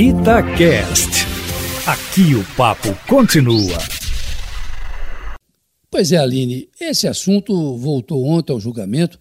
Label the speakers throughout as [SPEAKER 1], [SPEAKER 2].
[SPEAKER 1] Itacast. Aqui o papo continua.
[SPEAKER 2] Pois é, Aline, esse assunto voltou ontem ao julgamento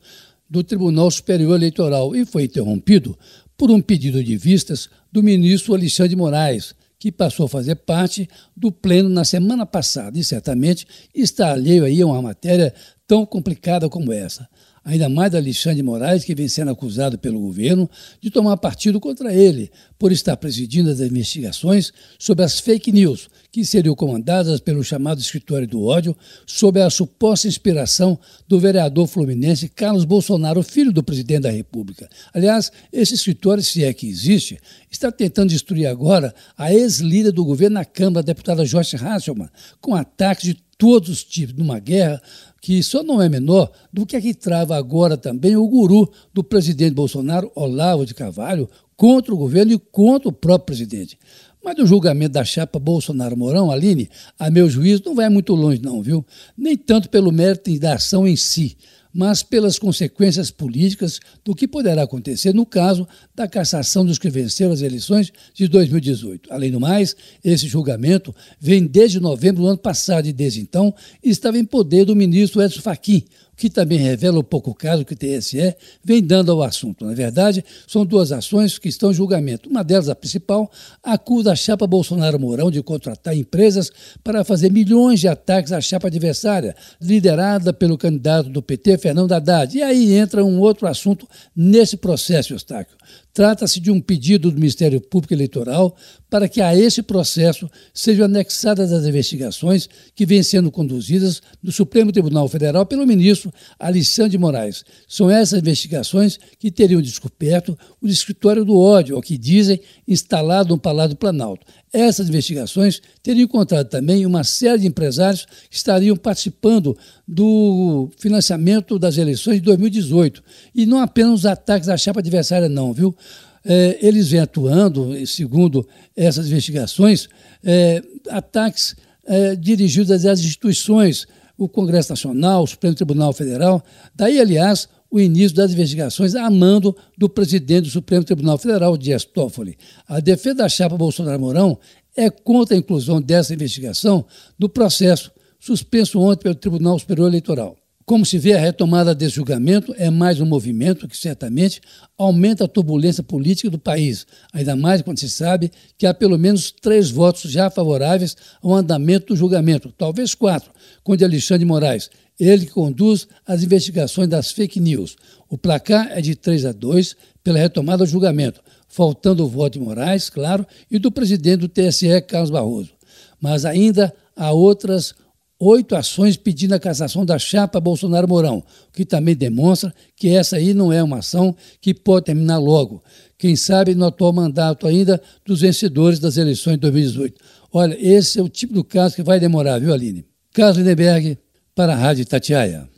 [SPEAKER 2] do Tribunal Superior Eleitoral e foi interrompido por um pedido de vistas do ministro Alexandre Moraes, que passou a fazer parte do pleno na semana passada e certamente está alheio aí a uma matéria tão complicada como essa ainda mais Alexandre Moraes, que vem sendo acusado pelo governo de tomar partido contra ele, por estar presidindo as investigações sobre as fake news, que seriam comandadas pelo chamado escritório do ódio, sob a suposta inspiração do vereador fluminense Carlos Bolsonaro, filho do presidente da República. Aliás, esse escritório, se é que existe, está tentando destruir agora a ex-líder do governo na Câmara, a deputada Joyce Hasselmann, com ataques de todos os tipos, numa guerra que só não é menor do que a que trava agora também o guru do presidente Bolsonaro, Olavo de Carvalho, contra o governo e contra o próprio presidente. Mas o julgamento da chapa Bolsonaro-Mourão, Aline, a meu juízo, não vai muito longe, não, viu? Nem tanto pelo mérito da ação em si, mas pelas consequências políticas do que poderá acontecer no caso da cassação dos que venceram as eleições de 2018. Além do mais, esse julgamento vem desde novembro do ano passado e desde então estava em poder do ministro Edson Fachin, que também revela o pouco caso que o TSE vem dando ao assunto. Na verdade, são duas ações que estão em julgamento. Uma delas, a principal, acusa a chapa Bolsonaro-Mourão de contratar empresas para fazer milhões de ataques à chapa adversária, liderada pelo candidato do PT, Fernando Haddad. E aí entra um outro assunto nesse processo, Eustáquio. Trata-se de um pedido do Ministério Público Eleitoral para que a esse processo sejam anexadas as investigações que vêm sendo conduzidas no Supremo Tribunal Federal pelo ministro Alexandre de Moraes. São essas investigações que teriam descoberto o escritório do ódio, ao que dizem, instalado no Palácio do Planalto. Essas investigações teriam encontrado também uma série de empresários que estariam participando do financiamento das eleições de 2018. E não apenas os ataques à chapa adversária, não, viu? É, eles vêm atuando, segundo essas investigações, é, ataques é, dirigidos às instituições, o Congresso Nacional, o Supremo Tribunal Federal. Daí, aliás, o início das investigações a mando do presidente do Supremo Tribunal Federal, Dias Toffoli. A defesa da chapa Bolsonaro-Mourão é contra a inclusão dessa investigação no processo suspenso ontem pelo Tribunal Superior Eleitoral. Como se vê, a retomada desse julgamento é mais um movimento que certamente aumenta a turbulência política do país, ainda mais quando se sabe que há pelo menos três votos já favoráveis ao andamento do julgamento, talvez quatro, com o de Alexandre Moraes, ele que conduz as investigações das fake news. O placar é de 3 a 2 pela retomada do julgamento, faltando o voto de Moraes, claro, e do presidente do TSE, Carlos Barroso. Mas ainda há outras oito ações pedindo a cassação da chapa Bolsonaro-Mourão, o que também demonstra que essa aí não é uma ação que pode terminar logo. Quem sabe no atual mandato ainda dos vencedores das eleições de 2018. Olha, esse é o tipo do caso que vai demorar, viu, Aline? Carlos Lindenberg, para a Rádio Tatiaia.